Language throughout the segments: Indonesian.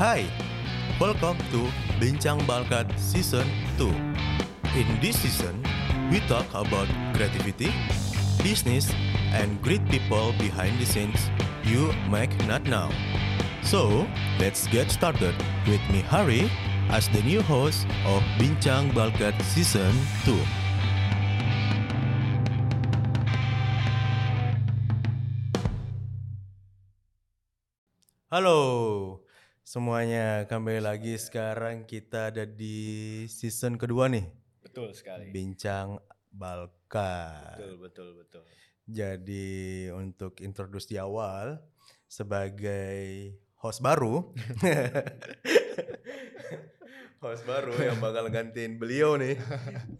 Hai, welcome to Bincang Balkat Season 2. In this season, we talk about creativity, business, and great people behind the scenes you might not know. So, let's get started with me Hari as the new host of Bincang Balkat Season 2. Halo semuanya, kembali lagi sekarang kita ada di season kedua nih, Betul sekali. Bincang Balkat. Betul, betul, betul. Jadi untuk introduce di awal sebagai host baru, host baru yang bakal gantiin beliau nih,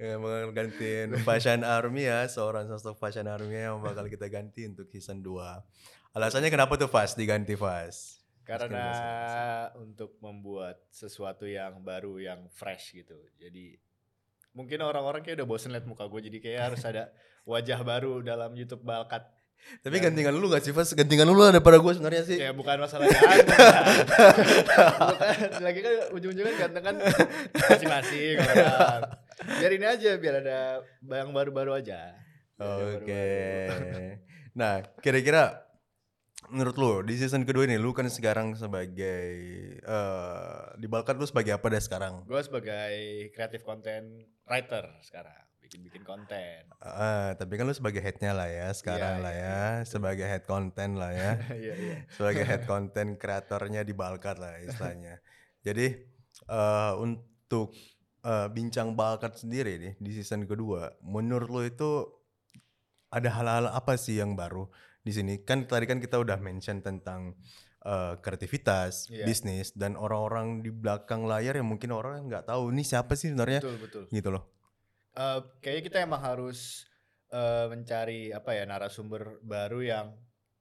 yang bakal gantiin Fashion Army ya, seorang sosok Fashion Army yang bakal kita ganti untuk season 2. Alasannya kenapa tuh Fas diganti Fas? Karena untuk membuat sesuatu yang baru, yang fresh gitu. Jadi mungkin orang-orang kayak udah bosen liat muka gue, jadi kayak harus ada wajah baru dalam YouTube Balkat. Tapi gantingan lu gak sih Fas? Gantingan lu daripada gue sebenarnya sih. Ya bukan masalah ganteng. bukan, lagi kan ujung-ujungnya ganteng kan masing-masing orang. Biar ini aja, biar ada yang baru-baru aja. Ada Oke. baru-baru. Nah, kira-kira menurut lu di season kedua ini lu kan sekarang sebagai eh di Balkan lu sebagai apa deh sekarang? Gue sebagai creative content writer sekarang, bikin-bikin konten. Ah, tapi kan lu sebagai headnya lah ya sekarang Iya, lah iya, ya, sebagai head content lah ya, Iya, iya. sebagai head content kreatornya di Balkat lah istilahnya. Jadi eh untuk eh, bincang Balkat sendiri nih di season kedua, menurut lu itu ada hal-hal apa sih yang baru di sini? Kan tadi kan kita udah mention tentang eh, kreativitas, Iya. bisnis dan orang-orang di belakang layar yang mungkin orang nggak tahu ini siapa sih sebenarnya Betul, betul. gitu loh. Eh, kayaknya kita emang harus eh, mencari apa ya narasumber baru yang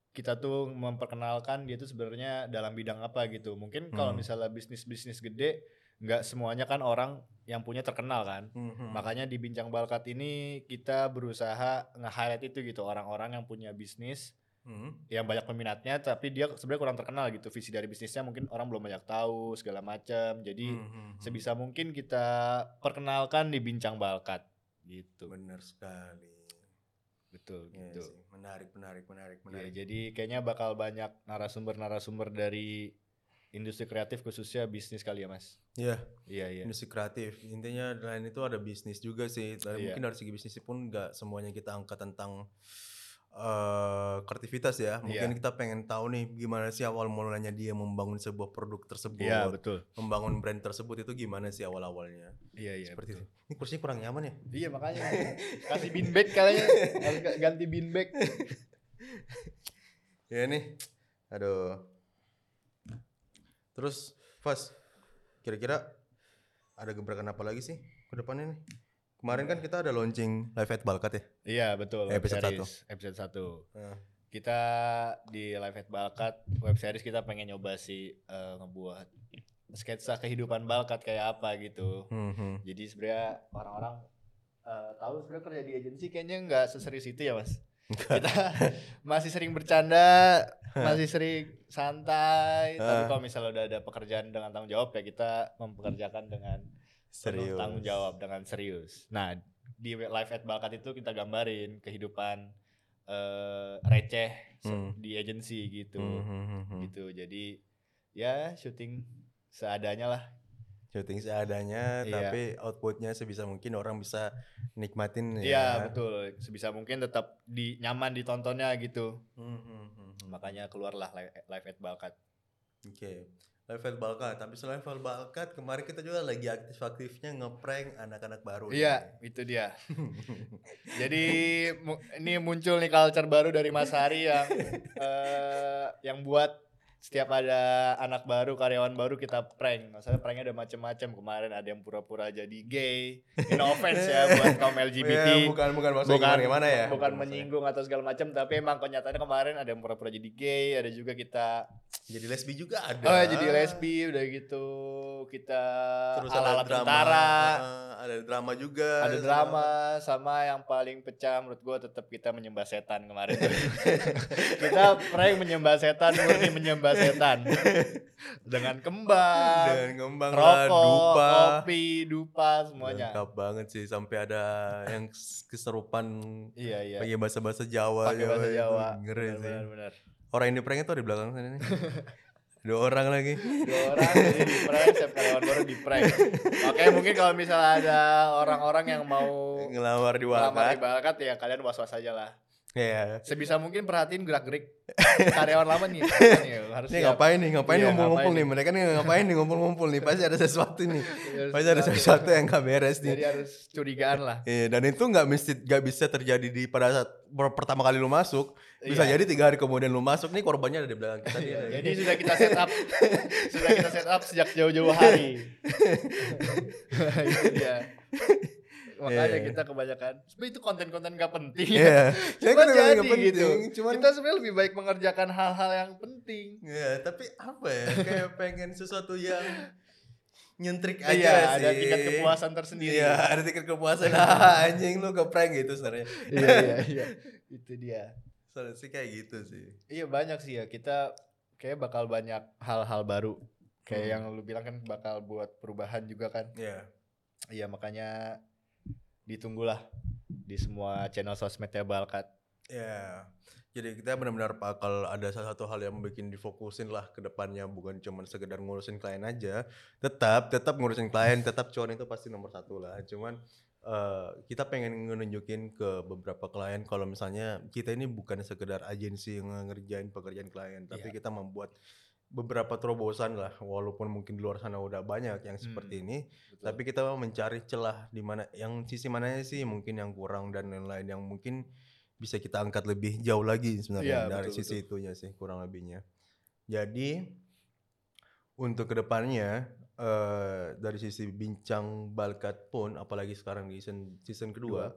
kita tuh memperkenalkan dia tuh sebenarnya dalam bidang apa gitu. Mungkin kalau Hmm. misalnya bisnis-bisnis gede nggak semuanya kan orang yang punya terkenal kan. Mhm. Makanya di Bincang Balkat ini kita berusaha nge-highlight itu gitu orang-orang yang punya bisnis Mhm. yang banyak peminatnya tapi dia sebenarnya kurang terkenal gitu visi dari bisnisnya mungkin orang belum banyak tahu segala macam. Jadi Mhm. sebisa mungkin kita perkenalkan di Bincang Balkat gitu. benar sekali. Betul Iya gitu. sih. Menarik, menarik, menarik, Ya, menarik. jadi kayaknya bakal banyak narasumber-narasumber dari industri kreatif khususnya bisnis kali ya Mas. Iya, Iya iya. industri kreatif. Intinya lain itu ada bisnis juga sih. Dan Iya. Mungkin dari segi bisnis pun nggak semuanya kita angkat tentang eh kreativitas ya. Mungkin Iya. kita pengen tahu nih gimana sih awal mulanya dia membangun sebuah produk tersebut, Iya betul. membangun brand tersebut itu gimana sih awal-awalnya. Iya iya. Seperti betul. itu. Ini kursinya kurang nyaman ya? Iya makanya kasih kayaknya harus ga- ganti beanbag. Ya nih. Aduh. Terus, Fas, kira-kira ada gebrakan apa lagi sih ke depannya nih? Kemarin kan kita ada launching Live at Balkat ya? Iya betul. web Episode series, Episode 1. Nah, Kita di Live at Balkat web series kita pengen nyoba sih eh, ngebuat sketsa kehidupan Balkat kayak apa gitu. hmm, hmm. Jadi sebenarnya orang-orang eh, tahu sebenarnya kerja di agensi kayaknya nggak seserius itu ya mas. Kita masih sering bercanda, masih sering santai. Tapi kalau misalnya udah ada pekerjaan dengan tanggung jawab ya kita mempekerjakan dengan Serius. tanggung jawab dengan serius. Nah di live at Balkat itu kita gambarin kehidupan eh, receh Hmm. di agensi gitu, Hmm, hmm, hmm, hmm. gitu. Jadi ya syuting seadanya lah. Syuting seadanya, Iya. tapi outputnya sebisa mungkin orang bisa nikmatin ya. Iya betul. Sebisa mungkin tetap di nyaman ditontonnya gitu. Hmm, hmm, hmm, hmm. Makanya keluarlah live, live at Balkat. Oke. Level Balkat, tapi selain level Balkat, kemarin kita juga lagi aktif-aktifnya ngeprank anak-anak baru. Iya, itu dia. Jadi mu- ini muncul nih culture baru dari Mas Hari yang eh, yang buat setiap ada anak baru, karyawan baru kita prank. Maksudnya pranknya ada macam-macam. Kemarin ada yang pura-pura jadi gay. In offense ya buat kaum Ya, LGBT. bukan bukan maksudnya bukan gimana, gimana ya? bukan maksudnya. menyinggung atau segala macam tapi emang kenyataannya kemarin ada yang pura-pura jadi gay ada juga kita Jadi lesbi juga ada. Oh jadi lesbi udah gitu kita Terus ala ada drama, tentara eh, ada drama juga. ada sama- drama sama yang paling pecah menurut gua tetap kita menyembah setan kemarin kita prank menyembah setan murni menyembah setan dengan kembang Dan ngembang lah, rokok dupa. kopi dupa semuanya Lengkap banget sih sampai ada yang keserupan iya iya pakai bahasa-bahasa Jawa. pakai bahasa Jawa Ngeri benar, sih. benar, benar. Orang yang di prank itu di belakang sana nih. Dua orang lagi. dua orang jadi di prank setiap karyawan baru di prank makanya mungkin kalau misalnya ada orang-orang yang mau Ngelamar di melamar di Walkat. ya kalian was-was aja lah Iya. sebisa mungkin perhatiin gerak gerik karyawan lama nih Apa nih, harus siap. ngapain nih? Ngapain Iya, ngumpul-ngumpul nih? Mereka nih ngapain nih ngumpul-ngumpul nih? Pasti ada sesuatu nih. Harus Pasti ada sesuatu yang gak beres jadi nih. harus curigaan lah Iya, dan itu nggak mesti nggak bisa terjadi di pada saat per- pertama kali lu masuk. Bisa Iya. jadi tiga hari kemudian lu masuk nih korbannya ada di belakang kita nih. jadi sudah kita set up sudah kita set up sejak jauh-jauh hari dia makanya Iya. kita kebanyakan sebenarnya itu konten-konten gak penting Iya. cuma jadi nggak penting, gitu Cuman kita sebenarnya lebih baik mengerjakan hal-hal yang penting Iya, tapi apa ya? Kayak pengen sesuatu yang nyentrik aja iya sih. ada tingkat kepuasan tersendiri Iya, ada tingkat kepuasan. Ah, anjing lu prank gitu sebenarnya. iya iya iya itu dia Soalnya sih kayak gitu sih. iya banyak sih ya kita kayak bakal banyak hal-hal baru kayak Hmm. yang lu bilang kan bakal buat perubahan juga kan Iya. iya makanya ditunggulah di semua channel sosmednya Balkat Ya, jadi kita benar-benar bakal ada salah satu hal yang bikin difokusin lah ke depannya bukan cuma sekedar ngurusin klien aja. Tetap, tetap ngurusin klien, tetap cuan itu pasti nomor satu lah. Cuman eh, kita pengen nunjukin ke beberapa klien kalau misalnya kita ini bukan sekedar agensi yang ngerjain pekerjaan klien, tapi Iya. kita membuat beberapa terobosan lah walaupun mungkin di luar sana udah banyak yang seperti ini tapi kita mencari celah di mana yang sisi mananya sih mungkin yang kurang dan lain-lain yang mungkin bisa kita angkat lebih jauh lagi sebenarnya Iya, dari betul, sisi itunya sih kurang lebihnya. Jadi untuk ke depannya eh dari sisi bincang balkat pun apalagi sekarang di season season kedua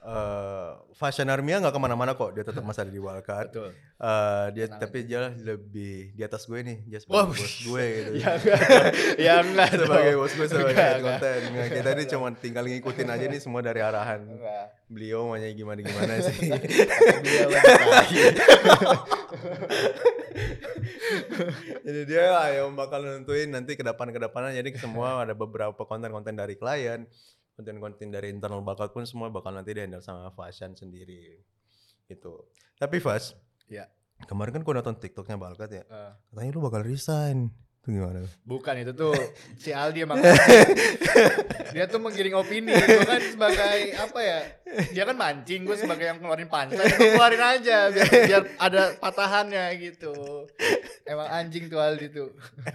eh Fashion Armia nggak ke mana-mana kok. Dia tetap masih ada di Walkat. betul. Eh dia Tenang tapi dia lebih di atas gue nih. Dia sebagai bos gue gitu. Ya enggak. Ya enggak sebagai bos gue sebagai Enggak, enggak. konten Nggak, kita ini cuma tinggal ngikutin aja nih semua dari arahan Enggak. beliau maunya gimana gimana sih jadi dia lah yang bakal nentuin nanti ke depan ke depannya. Jadi semua ada beberapa konten-konten dari klien konten-konten dari internal bakat pun semua bakal nanti di handle sama fashion sendiri itu tapi Fas Ya. kemarin kan gue nonton tiktoknya Balkat ya Eh, katanya lu bakal resign. Itu gimana? Bukan itu tuh si Aldi emang dia tuh menggiring opini gue kan sebagai apa ya dia kan mancing gue sebagai yang keluarin pantai gue keluarin aja biar, biar ada patahannya gitu. Emang anjing tuh Aldi tuh.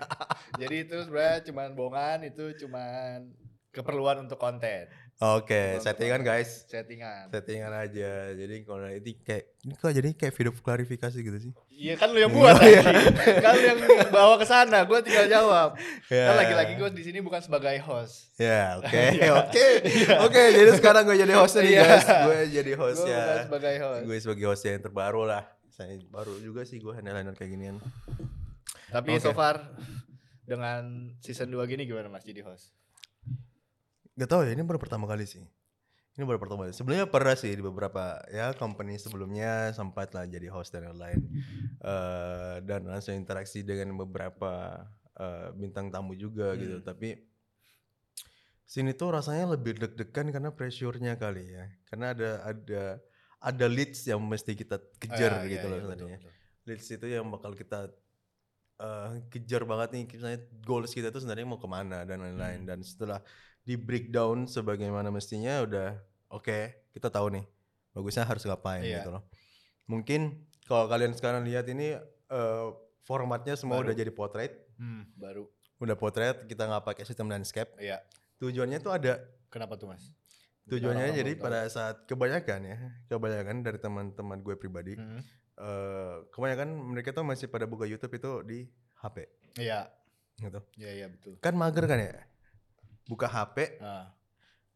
Jadi itu sebenarnya cuman bohongan itu cuman keperluan untuk konten oke Untuk settingan konten. guys settingan settingan aja jadi kalau ini kayak ini kok jadi kayak video klarifikasi gitu sih Iya kan lu yang buat Iya. anjing. kan lu yang bawa ke sana, gue tinggal jawab. Ya. Kan lagi-lagi gue di sini bukan sebagai host. ya oke Iya. oke oke jadi sekarang gue jadi hostnya nih Iya. guys gue jadi Gue host ya bukan sebagai host. gue sebagai host yang terbaru lah saya baru juga sih gue handle kayak ginian Tapi Oke. so far dengan season 2 gini gimana Mas jadi host? Gak tau ya ini baru pertama kali sih. Ini baru pertama kali. Sebelumnya pernah sih di beberapa ya company sebelumnya sempat lah jadi host dan lain-lain. Eh, dan langsung interaksi dengan beberapa eh, bintang tamu juga gitu. Hmm. tapi sini tuh rasanya lebih deg-degan karena pressure-nya kali ya. Karena ada ada ada leads yang mesti kita kejar Ah, gitu iya, loh iya, sebenarnya. betul. leads itu yang bakal kita eh, kejar banget nih. Misalnya goals kita tuh sebenarnya mau ke mana dan lain-lain. Hmm. dan setelah di breakdown sebagaimana mestinya udah oke kita tahu nih bagusnya harus ngapain Iya. gitu loh mungkin kalau kalian sekarang lihat ini eh, formatnya semua Baru. udah jadi portrait Hmm, baru. udah portrait kita nggak pakai sistem landscape Iya. tujuannya tuh ada Kenapa tuh Mas? tujuannya Orang-orang jadi belum tahu. pada saat kebanyakan ya kebanyakan dari teman-teman gue pribadi Hmm. eh, kebanyakan mereka tuh masih pada buka YouTube itu di HP Iya. gitu Iya, iya betul. kan mager kan ya buka HP Ah,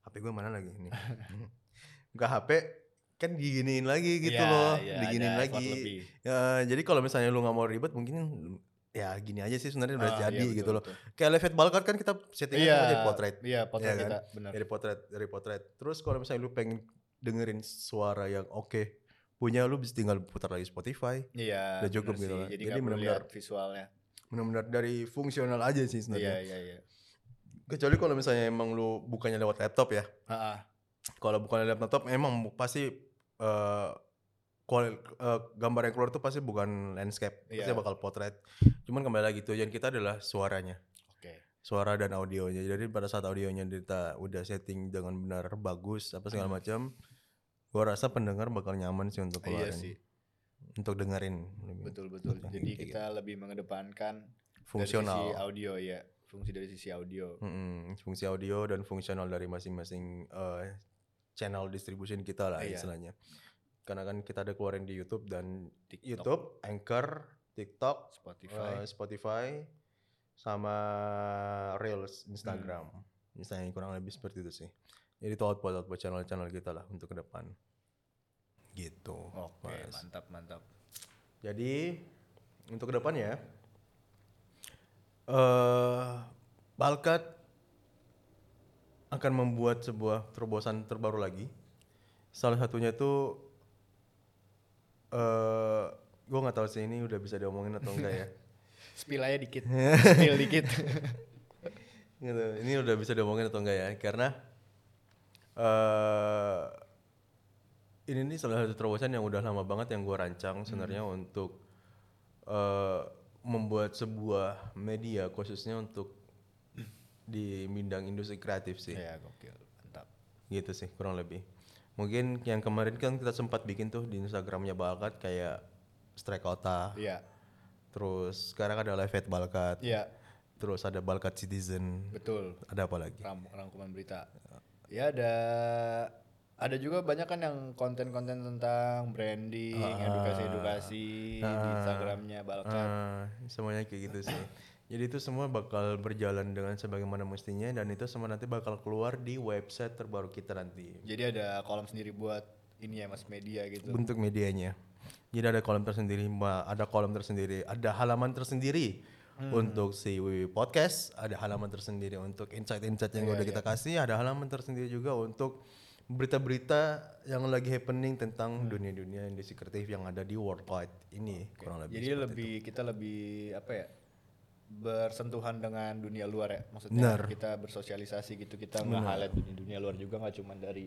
HP gue mana lagi ini buka HP kan diginiin lagi gitu iya, loh iya, diginiin lagi. Ya, jadi kalau misalnya lu nggak mau ribet mungkin ya gini aja sih sebenarnya udah Ah, jadi iya, betul, gitu loh. Kayak Levit Balkat kan kita settingan Iya, cuma jadi potret. Iya, potret Iya kan? kita, benar. Dari potret, dari potret. Terus kalau misalnya lu pengen dengerin suara yang oke punya lu bisa tinggal putar lagi Spotify. Iya. Udah cukup gitu sih. Jadi, Jadi benar-benar- visualnya. Benar-benar dari fungsional aja sih Iya, sebenarnya. iya, iya. Kecuali kalau misalnya emang lu bukannya lewat laptop ya. Heeh. Kalau bukan lewat laptop emang pasti eh kual- eh, gambar yang keluar tuh pasti bukan landscape, pasti Iya. bakal potret. Cuman kembali lagi tujuan kita adalah suaranya. Oke. suara dan audionya. Jadi pada saat audionya kita udah setting dengan benar bagus apa segala macam, gua rasa pendengar bakal nyaman sih untuk Iya keluarin, sih. untuk dengerin. Betul, betul. Jadi kita lebih mengedepankan gitu. fungsional, dari sisi audio ya. Fungsi dari sisi audio. Mm-mm, fungsi audio dan fungsional dari masing-masing eh, channel distribution kita lah Iya. istilahnya. Karena kan kita ada keluarin di YouTube dan TikTok, YouTube, Anchor, TikTok, Spotify. eh, Spotify, sama Reels Instagram. Misalnya kurang lebih seperti itu sih. Jadi itu output output channel-channel kita lah untuk ke depan. Gitu. Oke, Mas. mantap, mantap. Jadi untuk ke eh Balkat akan membuat sebuah terobosan terbaru lagi. Salah satunya itu eh gue nggak tahu sih ini udah bisa diomongin atau enggak ya. Spill aja dikit. Spill dikit. gitu. Ini udah bisa diomongin atau enggak ya? Karena eh ini nih salah satu terobosan yang udah lama banget yang gue rancang sebenarnya untuk eh membuat sebuah media khususnya untuk di bidang industri kreatif sih. Iya, gokil. Mantap. Gitu sih kurang lebih. Mungkin yang kemarin kan kita sempat bikin tuh di Instagramnya Balkat kayak Strike Kota. Iya. Terus sekarang ada Live at Balkat. Iya, Terus ada Balkat Citizen. betul. Ada apa lagi? Ram- rangkuman berita. Ya ada ada juga banyak kan yang konten-konten tentang branding, edukasi-edukasi di Instagramnya Balkan. Ah, semuanya kayak gitu sih. Jadi itu semua bakal berjalan dengan sebagaimana mestinya dan itu semua nanti bakal keluar di website terbaru kita nanti. Jadi ada kolom sendiri buat ini ya mas media gitu. Bentuk medianya. Jadi ada kolom tersendiri, Mbak, ada kolom tersendiri, ada halaman tersendiri untuk si Wiwi Podcast, ada halaman tersendiri untuk insight-insight yang udah kita kasih, ada halaman tersendiri juga untuk berita-berita yang lagi happening tentang dunia-dunia industri kreatif yang ada di worldwide ini kurang lebih. Jadi lebih kita lebih apa ya bersentuhan dengan dunia luar ya maksudnya Benar. kita bersosialisasi gitu kita nge-highlight dunia, dunia luar juga nggak cuma dari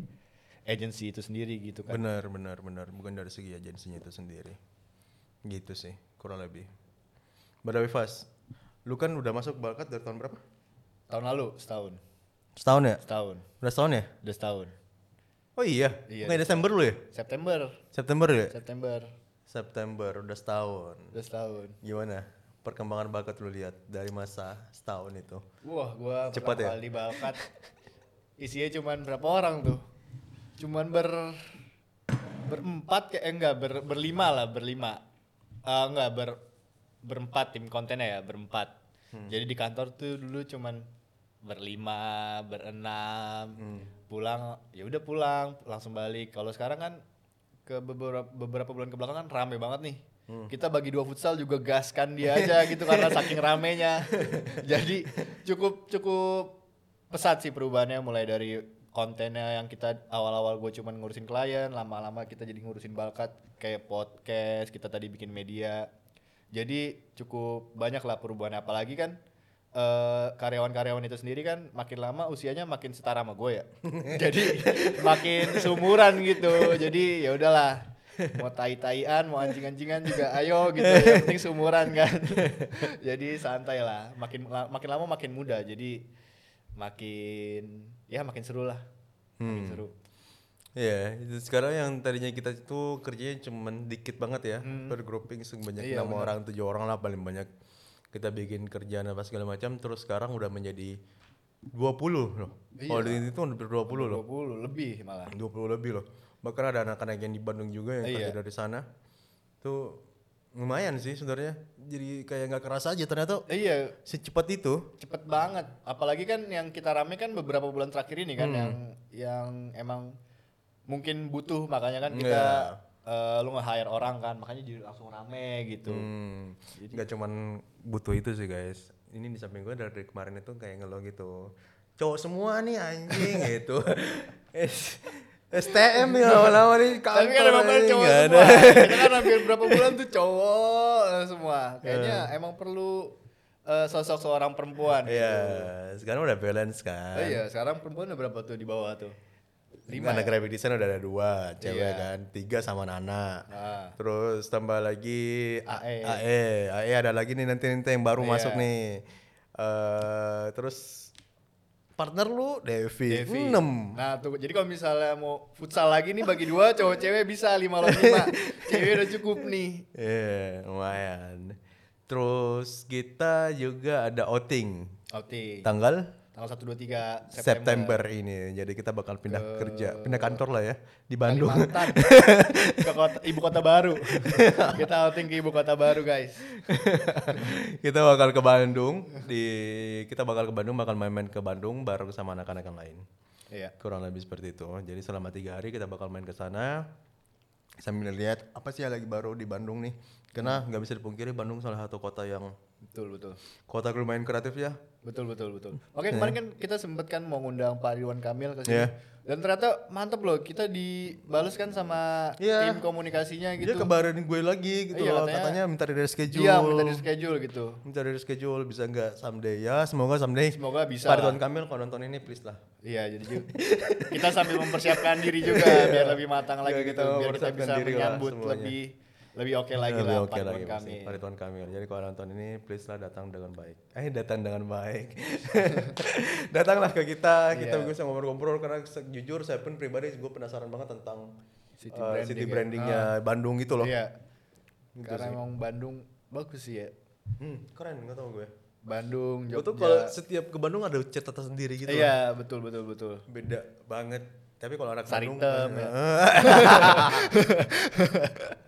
agensi itu sendiri gitu kan Benar, benar, benar. Bukan dari segi agensinya itu sendiri. Gitu sih, kurang lebih. Badawi Fas, lu kan udah masuk Balkat dari tahun berapa? tahun lalu setahun Setahun ya? setahun Udah setahun ya? udah setahun Oh iya, Iya, Bukannya Desember lu ya? September September ya? September September, udah setahun. udah setahun Gimana perkembangan bakat lu lihat dari masa setahun itu? wah gua Cepat ya? kali di Balkat isinya cuman berapa orang tuh cuman ber berempat kayak eh, enggak ber, berlima lah berlima Eh enggak ber berempat tim kontennya ya berempat Hmm. jadi di kantor tuh dulu cuman berlima berenam Hmm. pulang ya udah pulang langsung balik. Kalau sekarang kan ke beberapa beberapa bulan ke belakang kan rame banget nih. Hmm. kita bagi dua futsal juga gaskan dia aja gitu karena saking ramenya. Jadi cukup cukup pesat sih perubahannya mulai dari kontennya yang kita awal-awal gue cuman ngurusin klien lama-lama kita jadi ngurusin balkat kayak podcast kita tadi bikin media. Jadi cukup banyak lah perubahannya. Apalagi kan eh, karyawan-karyawan itu sendiri kan makin lama usianya makin setara sama gue ya. Jadi makin sumuran gitu. Jadi ya udahlah mau tai-taian mau anjing-anjingan juga ayo gitu yang penting sumuran kan. Jadi santai lah makin makin lama makin muda. Jadi makin ya makin seru lah makin seru. Iya, itu sekarang yang tadinya kita itu kerjanya cuman dikit banget ya, per grouping sebanyak Iya, enam orang, tujuh orang lah paling banyak. Kita bikin kerjaan apa segala macam, terus sekarang udah menjadi 20 loh. Kalau di itu udah 20 loh, 20 lebih malah 20 lebih loh. Bahkan ada anak-anak yang di Bandung juga yang kerja Iya. dari sana. Tuh lumayan sih sebenarnya. Jadi kayak nggak kerasa aja ternyata iya secepat itu. cepet banget apalagi kan yang kita rame kan beberapa bulan terakhir ini kan yang yang emang mungkin butuh makanya kan kita Iya. Eh, lu nge-hire orang kan makanya jadi langsung rame gitu Hmm, nggak cuman butuh itu sih guys. Ini di samping gue dari kemarin itu kayak ngeluh gitu. Cowok semua nih anjing gitu. STM nih lama-lama nih kantor. tapi kan emang bener cowok semua ada. kita kan hampir berapa bulan tuh cowok semua kayaknya emang perlu eh, sosok seorang perempuan Iya, sekarang udah balance kan. Oh iya, sekarang perempuan udah berapa tuh di bawah tuh? Lima anak graphic design udah ada dua, cewek Iya. kan, tiga sama Nana. Nah, Terus tambah lagi AE. AE, AE ada lagi nih nanti nanti yang baru Iya. masuk nih. eh terus partner lu Devi, Devi. 6. Nah tuh, jadi kalau misalnya mau futsal lagi nih bagi dua, cowok cewek bisa lima lawan lima. cewek udah cukup nih. Iya, lumayan. Terus kita juga ada outing Oke, tanggal tanggal 1, 2, 3 September, September. ini. Jadi kita bakal pindah kerja, pindah kantor lah ya di Bandung. Ke kota, ibu kota baru. Kita outing ke ibu kota baru guys. kita bakal ke Bandung di kita bakal ke Bandung bakal main-main ke Bandung bareng sama anak-anak yang lain. Iya. Kurang lebih seperti itu. Jadi selama tiga hari kita bakal main ke sana sambil lihat apa sih yang lagi baru di Bandung nih. Karena nggak bisa dipungkiri Bandung salah satu kota yang Betul betul. kota lumayan kreatif ya. Betul betul betul. Oke kemarin kan kita sempet kan mau ngundang Pak Ridwan Kamil ke sini. Iya. Dan ternyata mantep loh kita dibales kan sama Iya. tim komunikasinya Dia gitu. kebarin gue lagi gitu Iya, loh. katanya- Katanya, minta dari schedule. Iya minta di schedule gitu. Minta dari schedule bisa nggak someday ya. Semoga someday. Semoga bisa. Pak Ridwan Kamil kalau nonton ini please lah. Iya jadi kita sambil mempersiapkan diri juga biar lebih matang lagi Iya, gitu biar kita bisa menyambut semuanya. Lebih oke lagi Lebih lah oke Pak lagi Ridwan pasti. Kamil. Pak Ridwan Kamil. Jadi kalau nonton ini please lah datang dengan baik. Eh datang dengan baik. Datanglah ke kita, kita Iya. bisa ngobrol-ngobrol karena jujur saya pun pribadi gue penasaran banget tentang City uh, branding city ya. brandingnya Bandung gitu loh. Iya. Karena emang Bandung bagus sih ya. Hmm, keren nggak tau gue. Bandung, Gue Jogja. tuh kalau setiap ke Bandung ada catatan sendiri gitu. loh. Iya betul betul betul. Beda banget. Tapi kalau anak Saritem Bandung ya.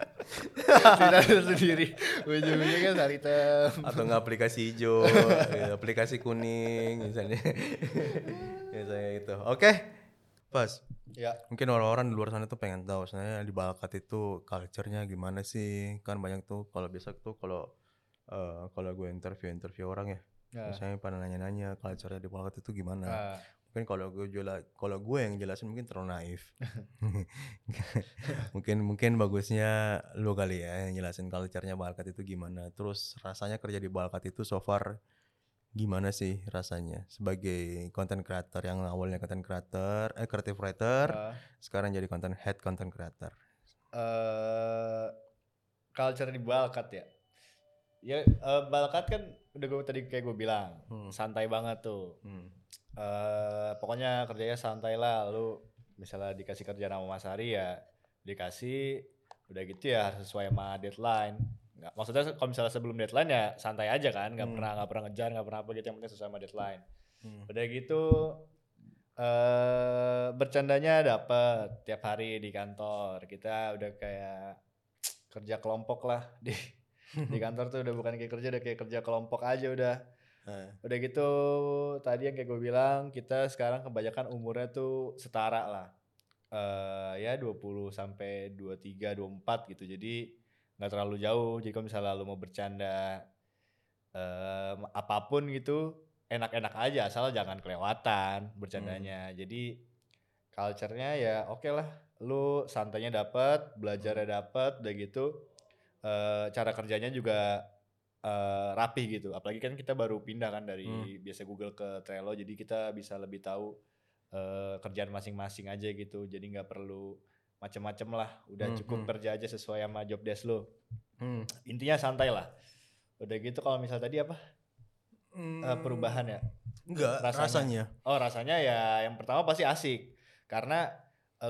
Tidak sendiri. Ujung-ujungnya Saritem. atau nggak aplikasi hijau, ya, aplikasi kuning misalnya. misalnya itu. Oke. Pas. Ya. Mungkin orang-orang di luar sana tuh pengen tahu sebenarnya di Balkat itu culture-nya gimana sih? Kan banyak tuh kalau biasa tuh kalau eh, kalau gue interview-interview orang ya, Ya. misalnya pada nanya-nanya culture-nya di Balkat itu gimana? Ah, Mungkin kalau gue jela, kalau gue yang jelasin mungkin terlalu naif. mungkin mungkin bagusnya lu kali ya yang jelasin culture-nya Balkat itu gimana. Terus rasanya kerja di Balkat itu so far gimana sih rasanya sebagai content creator yang awalnya content creator, eh creative writer, ah. sekarang jadi content head content creator. eh culture di Balkat ya. Ya eh, Balkat kan udah gue tadi kayak gue bilang Hmm. santai banget tuh. Hmm. eh pokoknya kerjanya santai lah. Lu misalnya dikasih kerjaan sama Mas Hari ya dikasih udah gitu ya harus sesuai sama deadline. Nggak, maksudnya kalau misalnya sebelum deadline ya santai aja kan, nggak Hmm. pernah nggak pernah ngejar, nggak pernah apa gitu yang penting sesuai sama deadline. Hmm. Udah gitu eh bercandanya dapet tiap hari di kantor. Kita udah kayak kerja kelompok lah di di kantor tuh udah bukan kayak kerja udah kayak kerja kelompok aja udah. Nah, Udah gitu tadi yang kayak gue bilang kita sekarang kebanyakan umurnya tuh setara lah. eh ya 20 sampai 23 24 gitu. Jadi nggak terlalu jauh. Jadi kalau misalnya lu mau bercanda em, apa pun gitu enak-enak aja asal jangan kelewatan bercandanya. Jadi culture-nya ya oke lah. Lu santainya dapat, belajarnya dapat, udah gitu eh cara kerjanya juga eh, rapih gitu. Apalagi kan kita baru pindah kan dari Hmm. biasa Google ke Trello, jadi kita bisa lebih tahu eh, kerjaan masing-masing aja gitu. Jadi nggak perlu macem-macem lah. Udah Hmm, cukup hmm. kerja aja sesuai sama job desk lo. hmm. Intinya santai lah. Udah gitu kalau misal tadi apa Eh, perubahan ya? Enggak, Rasanya. rasanya. Oh rasanya ya yang pertama pasti asik karena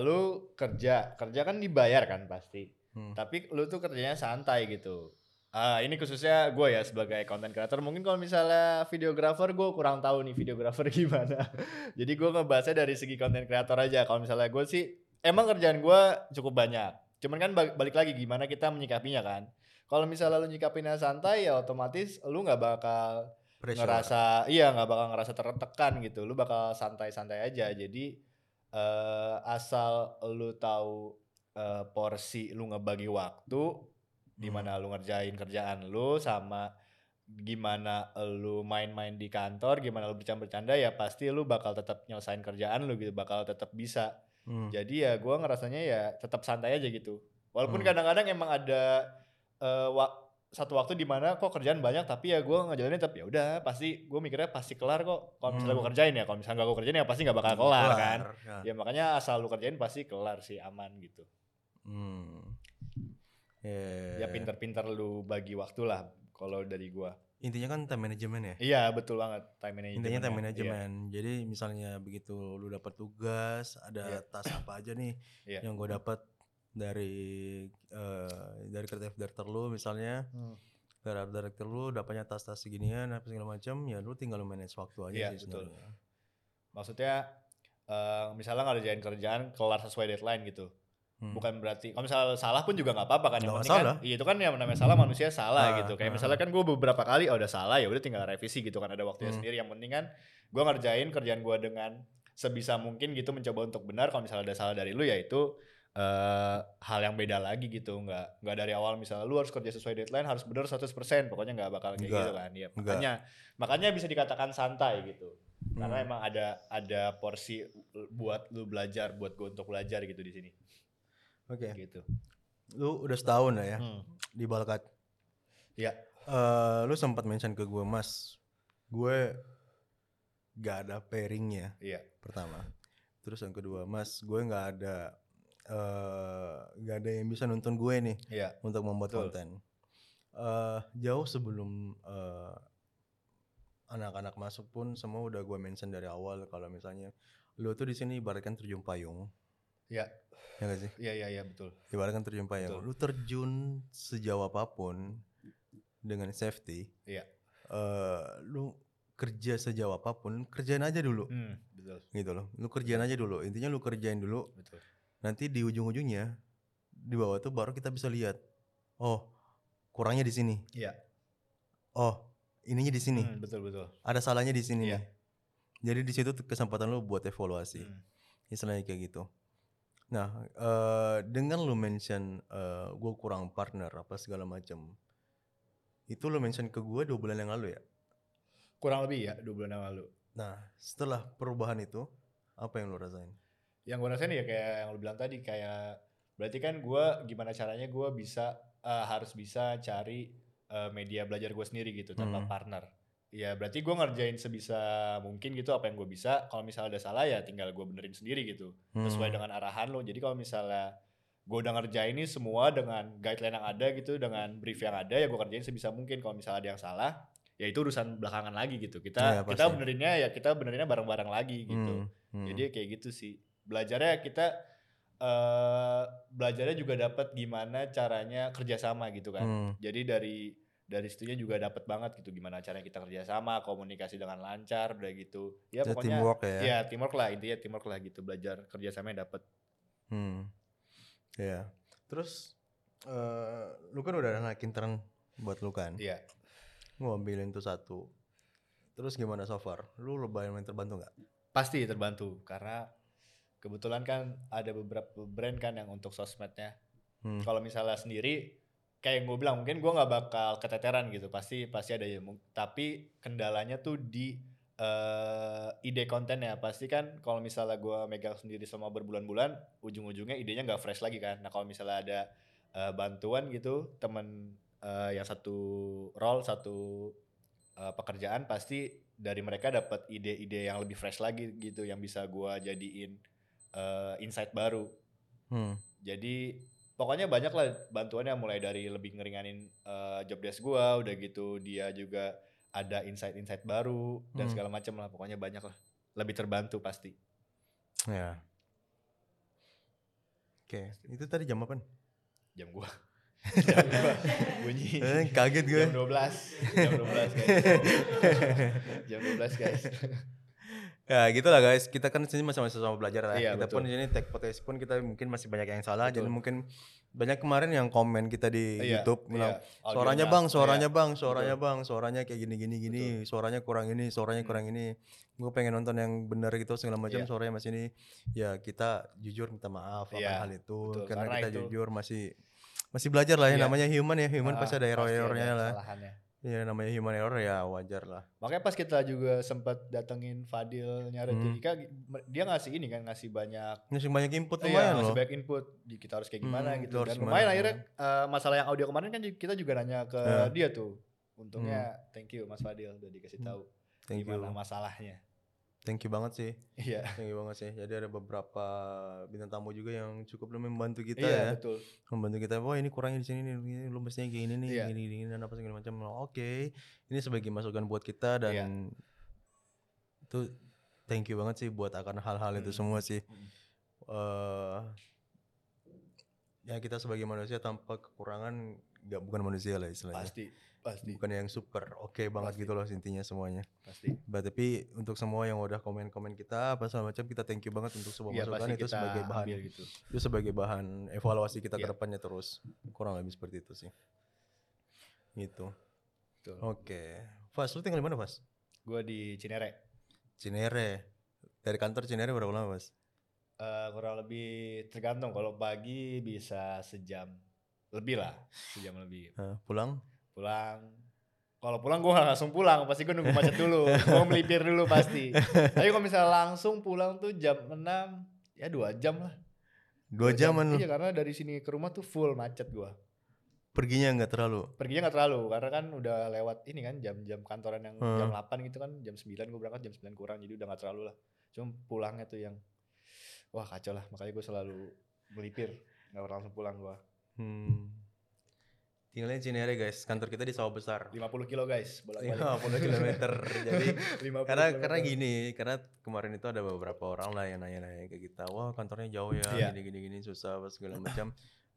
lu kerja kerja kan dibayar kan pasti Hmm. tapi lu tuh kerjanya santai gitu. Ah ini khususnya gue ya sebagai content creator mungkin kalau misalnya videographer gue kurang tahu nih videographer gimana. Jadi gue ngebahasnya dari segi content creator aja. Kalau misalnya gue sih emang kerjaan gue cukup banyak. Cuman kan ba- balik lagi gimana kita menyikapinya kan. Kalau misalnya lu nyikapinnya santai ya otomatis lu nggak bakal Pressure. ngerasa iya nggak bakal ngerasa tertekan gitu. Lu bakal santai-santai aja. Jadi eh, asal lu tahu eh, porsi lu ngebagi waktu di Hmm. mana lu ngerjain kerjaan lu sama gimana lu main-main di kantor, gimana lu bercanda-bercanda ya pasti lu bakal tetap nyelesain kerjaan lu gitu, bakal tetap bisa. Hmm. Jadi ya gua ngerasanya ya tetap santai aja gitu. Walaupun Hmm. kadang-kadang emang ada eh, wak- satu waktu di mana kok kerjaan banyak tapi ya gua ngejalanin tetap ya udah pasti gue mikirnya pasti kelar kok. Kalau misalnya Hmm. gua kerjain ya, kalau misalnya gak gue kerjain ya pasti nggak bakal kelar, kan. Ya. Ya makanya asal lu kerjain pasti kelar sih aman gitu. Hmm. Ya, Ya pinter-pinter lu bagi waktu lah kalau dari gua. Intinya kan time management ya. Iya betul banget time management. Intinya time Iya. management. Jadi misalnya begitu lu dapat tugas, ada Iya. tas apa aja nih Iya. yang gue dapat dari eh, dari kreatif director lu misalnya, Hmm. dari director lu dapatnya tas-tas seginian apa segala macam, ya lu tinggal lu manage waktu aja Iya, sih betul. sebenarnya. Maksudnya eh, misalnya ngerjain kerjaan kelar sesuai deadline gitu. Hmm. Bukan berarti kalau misalnya salah pun juga nggak apa-apa kan. Yang penting kan, iya itu kan yang namanya salah manusia salah Ah, gitu. Kayak ah. misalnya kan gue beberapa kali oh, udah salah ya udah tinggal revisi gitu kan ada waktunya Hmm. sendiri. Yang penting kan gue ngerjain kerjaan gue dengan sebisa mungkin gitu mencoba untuk benar. Kalau misalnya ada salah dari lu ya itu eh, hal yang beda lagi gitu. Nggak nggak dari awal misalnya lu harus kerja sesuai deadline harus benar 100%. Pokoknya nggak bakal kayak Nggak. gitu kan. Ya, makanya makanya bisa dikatakan santai gitu. Karena Hmm. emang ada ada porsi buat lu belajar, buat gue untuk belajar gitu di sini. Oke. Gitu. Lu udah setahun lah ya Hmm. di Balkat. Ya. Eh, lu sempat mention ke gue, Mas, gue gak ada pairingnya Iya. pertama. Terus yang kedua, Mas, gue nggak ada eh nggak ada yang bisa nonton gue nih Iya. untuk membuat Betul. konten. Eh jauh sebelum eh, anak-anak masuk pun semua udah gue mention dari awal kalau misalnya lu tuh di sini ibaratkan terjun payung. Iya. Ya gak sih? Iya iya iya betul. Ibaratkan terjun payung. Betul. Lu terjun sejauh apa pun dengan safety. Iya. eh lu kerja sejauh apa pun, kerjain aja dulu. Hmm, betul. Gitu loh. Lu kerjain aja dulu. Intinya lu kerjain dulu. Betul. Nanti di ujung-ujungnya di bawah tuh baru kita bisa lihat. Oh, kurangnya di sini. Iya. Oh, ininya di sini. Hmm, betul betul. Ada salahnya di sini. Iya. nih. Jadi di situ kesempatan lu buat evaluasi. Hmm. Istilahnya kayak gitu. Nah, eh dengan lu mention eh gue kurang partner apa segala macam. Itu lu mention ke gue dua bulan yang lalu ya. Kurang lebih ya dua bulan yang lalu. Nah, setelah perubahan itu, apa yang lu rasain? Yang gue rasain ya kayak yang lu bilang tadi kayak berarti kan gue gimana caranya gue bisa eh, harus bisa cari eh, media belajar gue sendiri gitu tanpa Hmm. partner. Ya berarti gue ngerjain sebisa mungkin gitu apa yang gue bisa. Kalau misalnya ada salah ya tinggal gue benerin sendiri gitu. sesuai Hmm. dengan arahan lo. Jadi kalau misalnya gue udah ngerjain ini semua dengan guideline yang ada gitu, dengan brief yang ada ya gue kerjain sebisa mungkin. Kalau misalnya ada yang salah, ya itu urusan belakangan lagi gitu. Kita Iya, kita benerinnya ya kita benerinnya bareng-bareng lagi gitu. Hmm, hmm. Jadi kayak gitu sih. Belajarnya kita eh belajarnya juga dapat gimana caranya kerjasama gitu kan. Hmm. Jadi dari dari situnya juga dapat banget gitu gimana caranya kita kerjasama, komunikasi dengan lancar, udah gitu. Ya Itu pokoknya teamwork ya. ya teamwork lah intinya teamwork lah gitu belajar kerjasamanya dapat Hmm. Ya. Terus eh lu kan udah anak intern buat lu kan? Iya. Gua ambilin tuh satu. Terus gimana so far? Lu lumayan terbantu nggak? Pasti terbantu karena kebetulan kan ada beberapa brand kan yang untuk sosmednya. Hmm. Kalau misalnya sendiri kayak yang gue bilang mungkin gue nggak bakal keteteran gitu. Pasti pasti ada ya. Tapi kendalanya tuh di eh, ide kontennya. Pasti kan kalau misalnya gue megang sendiri selama berbulan-bulan, ujung-ujungnya idenya nggak fresh lagi kan. Nah kalau misalnya ada eh, bantuan gitu, temen eh, yang satu role satu eh, pekerjaan pasti dari mereka dapat ide-ide yang lebih fresh lagi gitu yang bisa gua jadiin eh, insight baru. Hmm. Jadi pokoknya banyak lah bantuannya mulai dari lebih ngeringanin eh, job desk gua, udah gitu dia juga ada insight-insight baru dan Hmm. segala macam lah. Pokoknya banyak lah. Lebih terbantu pasti. Ya. Oke, itu tadi jam apa? Jam gua. jam gua bunyi. Eh, kaget gue. Jam 12. Jam 12 guys. Jam 12 guys. Ya gitu lah guys, kita kan sini masih-masih sama belajar lah. Iya, kita pun betul. di sini tech podcast pun kita mungkin masih banyak yang salah, jadi Betul. mungkin banyak kemarin yang komen kita di Iya, YouTube bilang iya. suaranya bang, suaranya iya. bang, suaranya bang, suaranya kayak gini gini gini, suaranya kurang ini, suaranya kurang ini. Gue pengen nonton yang benar gitu segala macam, Iya. suaranya masih ini. Ya kita jujur minta maaf akan Iya, hal itu betul. karena, Karena kita itu- jujur masih masih belajar lah ya Iya. namanya human ya, human Ah, pasti ada error-errornya lah. Kesalahannya. Ya namanya human error ya wajar lah. Makanya pas kita juga sempat datengin Fadilnya Hmm. Retika, dia ngasih ini kan, ngasih banyak Ngasih banyak input Iya, lumayan ngasih loh. banyak input. Di- Kita harus kayak gimana Hmm, gitu. Dan lumayan hmm. akhirnya eh, masalah yang audio kemarin kan kita juga nanya ke Ya. dia tuh. Untungnya thank you Mas Fadil udah dikasih Hmm. tahu Thank you. gimana masalahnya. Thank you banget sih. Iya. Thank you banget sih. Jadi ada beberapa bintang tamu juga yang cukup lumayan membantu kita Iya, ya. betul. Membantu kita, wah ini kurangnya di sini nih, ini lu mestinya kayak gini nih, Iya. gini, gini, dan apa segala macam. Oke, ini sebagai masukan buat kita dan Iya. itu thank you banget sih buat akan hal-hal itu Mm. semua sih. Mm. eh ya kita sebagai manusia tanpa kekurangan nggak bukan manusia lah istilahnya. Pasti, pasti, Bukan yang super oke banget Pasti. gitu loh intinya semuanya. pasti. Bah, tapi untuk semua yang udah komen-komen kita apa segala macam kita thank you banget untuk semua Iya, masukan itu sebagai bahan gitu. itu sebagai bahan evaluasi kita ke Iya. depannya terus kurang lebih seperti itu sih gitu oke Fas lu tinggal di mana Fas Gue di Cinere. Cinere dari kantor Cinere berapa lama Fas Eh, kurang lebih tergantung kalau pagi bisa sejam lebih lah, sejam lebih. Hah, pulang pulang. Kalau pulang gue langsung pulang pasti gue nunggu macet dulu. Gue melipir dulu pasti. Tapi kalau misalnya langsung pulang tuh jam 6 ya dua jam lah. Dua jaman lu iya karena dari sini ke rumah tuh full macet gue perginya nggak terlalu? Perginya nggak terlalu karena kan udah lewat ini kan jam-jam kantoran yang Hmm. jam 8 gitu kan jam 9 gue berangkat jam 9 kurang jadi udah nggak terlalu lah. Cuma pulangnya tuh yang wah kacau lah makanya gue selalu melipir nggak pernah langsung pulang gue hmm. Tinggalnya Cinere guys. Kantor kita di sawah besar. 50 kilo guys bolak 50 km jadi 50 karena kilometer. karena gini karena kemarin itu ada beberapa orang lah yang nanya-nanya ke kita wah kantornya jauh ya gini gini gini susah apa segala macam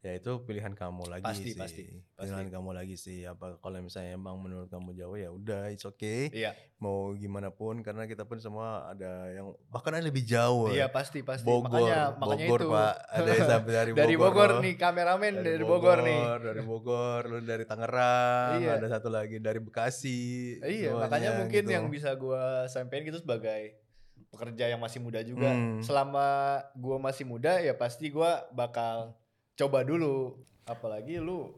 ya itu pilihan kamu lagi Pasti, sih. pasti, pilihan kamu lagi sih. Apa kalau misalnya emang menurut kamu jauh ya udah it's okay. Iya. Mau gimana pun karena kita pun semua ada yang bahkan ada lebih jauh. Iya ya. pasti pasti. Bogor makanya makanya Bogor itu. Pak. Ada yang sampai dari Bogor dari Bogor nih kameramen dari, Bogor, nih. Dari Bogor lu dari Tangerang Iya. ada satu lagi dari Bekasi iya semuanya makanya mungkin gitu. yang bisa gua sampein gitu sebagai pekerja yang masih muda juga. Hmm. selama gua masih muda ya pasti gua bakal coba dulu apalagi lu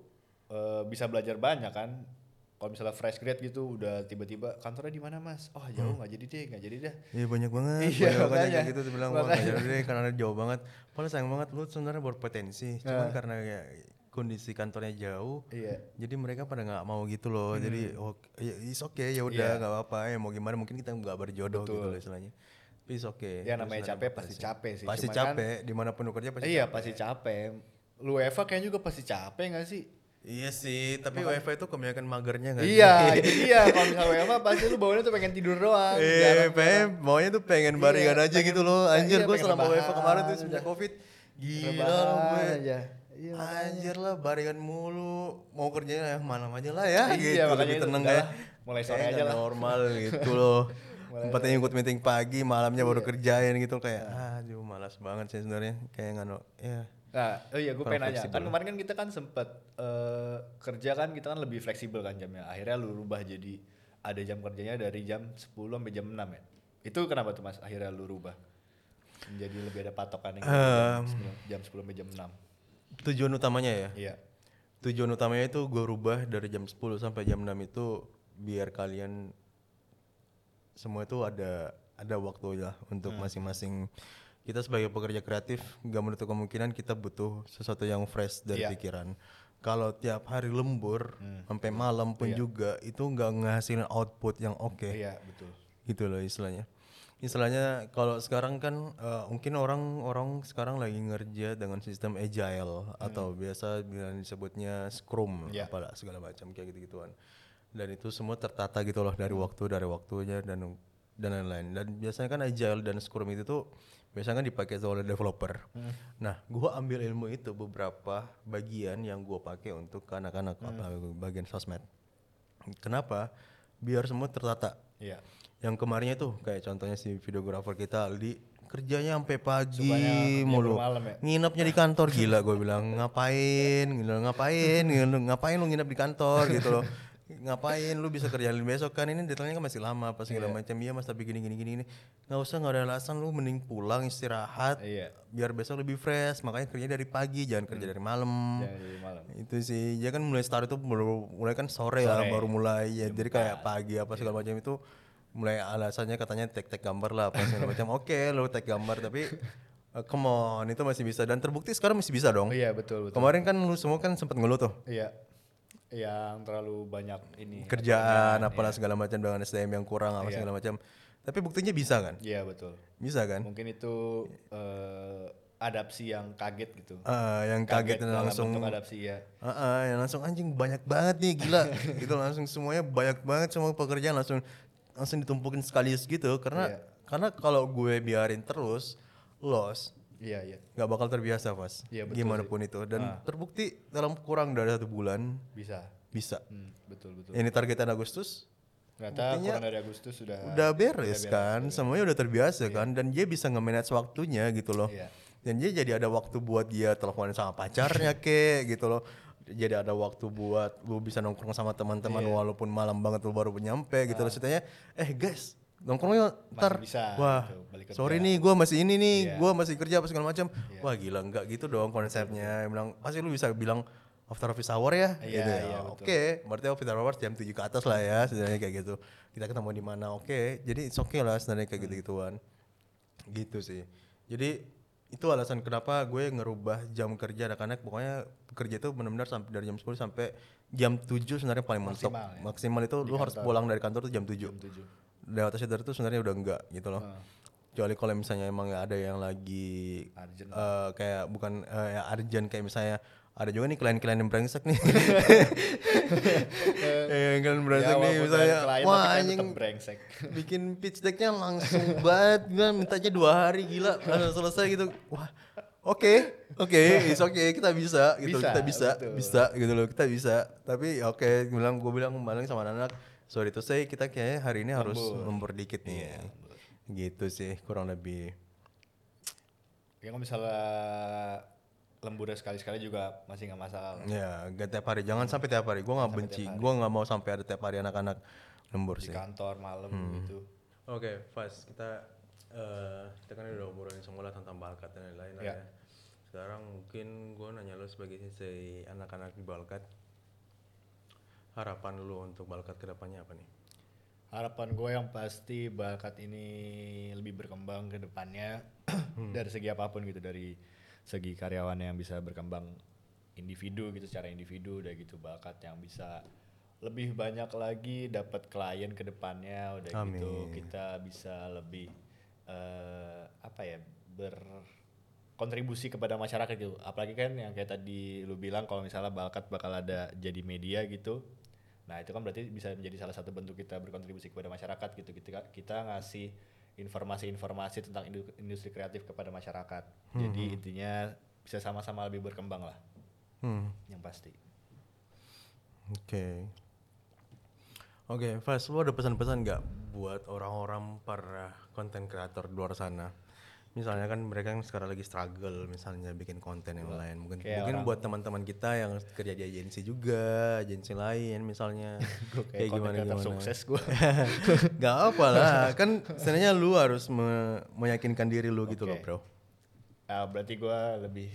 eh, bisa belajar banyak kan kalau misalnya fresh grade gitu udah tiba-tiba kantornya di mana mas oh jauh nggak jadi deh nggak jadi dah Iya banyak banget, Iya, banyak banget yang gitu bilang nggak jadi deh karena jauh banget. Padahal sayang banget lu sebenarnya berpotensi, cuman Nah. karena ya kondisi kantornya jauh, iya jadi mereka pada nggak mau gitu loh. Jadi oh ya is okay ya Hmm. Iya. udah nggak apa-apa ya mau gimana mungkin kita nggak berjodoh gitu Betul. loh istilahnya. Is okay. ya namanya capek pasti capek sih Pasti Cuman kan- capek, di mana pun lu kerja pasti. iya capek. pasti capek lu Eva kayaknya juga pasti capek gak sih Iya sih, tapi WiFi itu kebanyakan magernya nggak sih? Iya, itu dia. Kalau misalnya WFA pasti lu bawanya tuh pengen tidur doang. Eh, Jarang- pengen maunya tuh pengen baringan Iya, aja pengen- gitu loh. Anjir iya, gue selama rebahan WiFi kemarin tuh sejak Covid gila loh gue. aja. Iya, Anjir lah baringan mulu mau kerjanya ya malam aja lah ya Iya, gitu makanya lebih tenang ya mulai sore aja lah. normal gitu loh Mulai tempatnya ikut meeting pagi malamnya baru Iya. kerjain gitu kayak aduh malas banget sih sebenarnya kayak nggak ya Nah, oh iya gue pengen nanya. Kan kemarin kan kita kan sempet eh, kerja kan kita kan lebih fleksibel kan jamnya. Akhirnya lu rubah jadi ada jam kerjanya dari jam 10 sampai jam 6 ya. Itu kenapa tuh Mas? Akhirnya lu rubah. Menjadi lebih ada patokan yang Em. jam 10 sampai jam 6. tujuan utamanya ya Iya. tujuan utamanya itu gue rubah dari jam 10 sampai jam 6 itu biar kalian semua itu ada ada waktu lah untuk Hmm. Kita sebagai pekerja kreatif nggak menutup kemungkinan kita butuh sesuatu yang fresh dari Iya. pikiran kalau tiap hari lembur Hmm. sampai malam pun Iya. juga itu nggak ngehasilin output yang oke Iya, betul. gitu loh istilahnya istilahnya kalau sekarang kan eh, mungkin orang-orang sekarang lagi ngerja dengan sistem agile atau biasa bilang disebutnya scrum Hmm. Iya. apalah segala macam kayak gitu gituan dan itu semua tertata gitu loh dari waktu dari waktunya dan dan lain-lain dan biasanya kan agile dan scrum itu tuh biasanya kan dipakai oleh developer. Hmm. nah gua ambil ilmu itu beberapa bagian yang gua pakai untuk ke anak-anak apa bagian sosmed. Kenapa? Biar semua tertata. Iya. yang kemarinnya tuh kayak contohnya si videografer kita Aldi kerjanya sampai pagi Sukanya mulu. ya? nginepnya di kantor. Gila gue bilang ngapain? Ngapain? Ngapain lu nginep di kantor? Gitu loh ngapain? Lu bisa kerjain besok kan? Ini detailnya kan masih lama apa segala macam. Iya mas tapi gini gini gini gini. Nggak usah nggak ada alasan. Lu mending pulang istirahat Iya. biar besok lebih fresh. Makanya kerja dari pagi jangan kerja dari malam. Jangan dari malam. itu sih. Dia kan mulai start itu baru mulai kan sore, ya Sore. baru mulai. Ya jadi kayak pagi apa segala macam itu mulai alasannya katanya tek tek gambar lah apa segala macam. Oke lo tek gambar tapi uh, come on itu masih bisa. Dan terbukti sekarang masih bisa dong. Iya betul betul. kemarin kan lu semua kan sempat ngeluh tuh. Iya. Yang terlalu banyak ini kerjaan apa apalah segala macam dengan SDM yang kurang apa segala macam tapi buktinya bisa kan Iya betul. bisa kan Mungkin itu eh, adapsi yang kaget gitu. Ah, yang kaget, dan dalam langsung adapsi ya. Ah, ah, yang langsung anjing banyak banget nih gila gitu langsung semuanya banyak banget semua pekerjaan langsung langsung ditumpukin sekaligus gitu karena Iya. karena kalau gue biarin terus loss Iya iya. nggak bakal terbiasa pas Iya, betul gimana pun itu. Dan terbukti dalam kurang dari satu bulan Bisa. bisa. Hmm, betul betul. ini targetan Agustus. Ternyata kurang dari Agustus sudah udah beres kan? semuanya udah terbiasa kan? Dan dia bisa nge-manage waktunya gitu loh. Iya. dan dia jadi ada waktu buat dia teleponan sama pacarnya ke gitu loh. Jadi ada waktu buat lu bisa nongkrong sama teman-teman Iya. walaupun malam banget lu baru nyampe gitu loh. Ceritanya eh guys nongkrong yuk ntar bisa, wah gitu, sorry nih gua masih ini nih Iya. gua masih kerja apa segala macam. Wah gila enggak gitu dong konsepnya. Bilang pasti lu bisa bilang after office hour ya? Iya, gitu ya. iya, betul. oke berarti after hour jam 7 ke atas lah ya sebenarnya kayak gitu. Kita ketemu di mana oke. Jadi it's okay lah sebenarnya kayak gitu gituan gitu sih. Jadi itu alasan kenapa gue ngerubah jam kerja anak-anak. Pokoknya kerja itu benar-benar sampai dari jam 10 sampai jam 7 sebenarnya paling mentok. Maksimal ya? maksimal itu lu harus pulang dari kantor tuh jam 7 jam 7. Lewat dari itu sebenarnya udah enggak gitu loh. Kecuali kalau misalnya emang ada yang lagi Urgent. eh, kayak bukan eh, yang urgent kayak misalnya ada juga nih klien-klien yang brengsek nih. Eh, klien brengsek nih walaupun misalnya klien, wah kan anjing brengsek. bikin pitch decknya langsung banget gue mintanya dua hari gila langsung selesai gitu. Wah oke oke is oke kita bisa gitu. Bisa, kita bisa betul. bisa gitu loh kita bisa. Tapi ya oke bilang gue bilang maling sama anak sorry to say kita kayaknya hari ini harus lembur dikit nih gitu sih kurang lebih Ya kalau misalnya lembur sekali-sekali juga masih nggak masalah lah. ya gak tiap hari jangan sampai tiap hari gue nggak benci gue nggak mau sampai ada tiap hari anak-anak lembur di sih kantor malam Hmm. gitu. Oke, Fas, kita eh kita kan udah ngobrolin semula tentang bakat dan lain-lain Ya. ya. Sekarang mungkin gue nanya lo sebagai si anak-anak di Balkat, harapan lu untuk Balkat ke depannya apa nih? Harapan gue yang pasti bakat ini lebih berkembang ke depannya Hmm. dari segi apa pun gitu dari segi karyawan yang bisa berkembang individu gitu secara individu udah gitu bakat yang bisa lebih banyak lagi dapat klien ke depannya udah gitu Amin. kita bisa lebih eh, apa ya berkontribusi kepada masyarakat gitu apalagi kan yang kayak tadi lu bilang kalau misalnya bakat bakal ada jadi media gitu Nah itu kan berarti bisa menjadi salah satu bentuk kita berkontribusi kepada masyarakat gitu. Kita kita ngasih informasi-informasi tentang indu- industri kreatif kepada masyarakat. Jadi intinya bisa sama-sama lebih berkembang lah, Hmm, yang pasti. oke. Oke, Fas, lu ada pesan-pesan nggak buat orang-orang para konten kreator di luar sana? Misalnya kan mereka kan sekarang lagi struggle misalnya bikin konten yang lain. Mungkin Kayak mungkin orang- buat teman-teman kita yang kerja di agensi juga, agensi lain misalnya. Kayak konten kreator sukses gue. Gak apa lah, kan sebenarnya lu harus me- meyakinkan diri lu gitu loh, bro. Nah, berarti gue lebih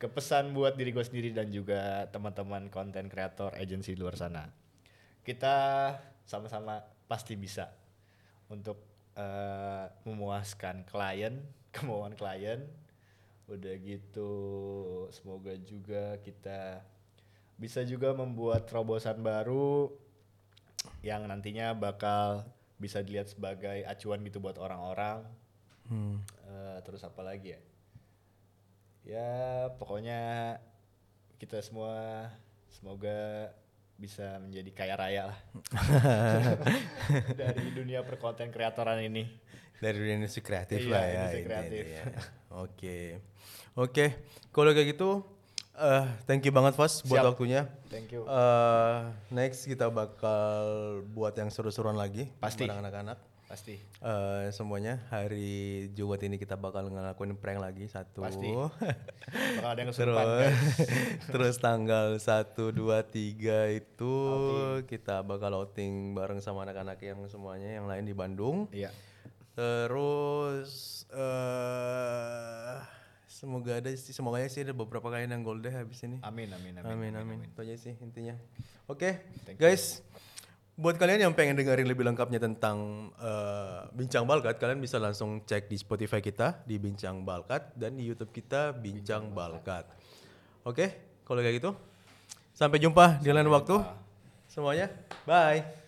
ke pesan buat diri gue sendiri dan juga teman-teman konten kreator agensi di luar sana. Kita sama-sama pasti bisa untuk eh, memuaskan klien, kemauan klien. Udah gitu, semoga juga kita bisa juga membuat terobosan baru yang nantinya bakal bisa dilihat sebagai acuan gitu buat orang-orang. Hmm. Eh, terus apa lagi ya? Ya pokoknya kita semua semoga bisa menjadi kaya raya lah dari dunia perkonten kreatoran ini. Dari industri kreatif Iya, lah ya. industri intinya kreatif. ya. Oke. Oke, kalau kayak gitu eh thank you banget Fas buat Siap. waktunya. Thank you. Eh next kita bakal buat yang seru-seruan lagi Pasti. anak-anak. Pasti. Eh, semuanya hari Jumat ini kita bakal ngelakuin prank lagi satu. Pasti. Bakal ada yang terus kesurupan guys. terus tanggal 1 2 3 itu kita bakal outing bareng sama anak-anak yang semuanya yang lain di Bandung. Iya. Terus eh semoga ada sih semoga aja sih ada beberapa kali yang gold deh habis ini. Amin amin amin. Amin amin. Itu aja sih intinya. Oke, Thank guys. Buat kalian yang pengen dengerin lebih lengkapnya tentang eh, Bincang Balkat, kalian bisa langsung cek di Spotify kita di Bincang Balkat dan di YouTube kita Bincang Balkat. Oke, kalau kayak gitu, sampai jumpa di lain waktu. Semuanya, bye.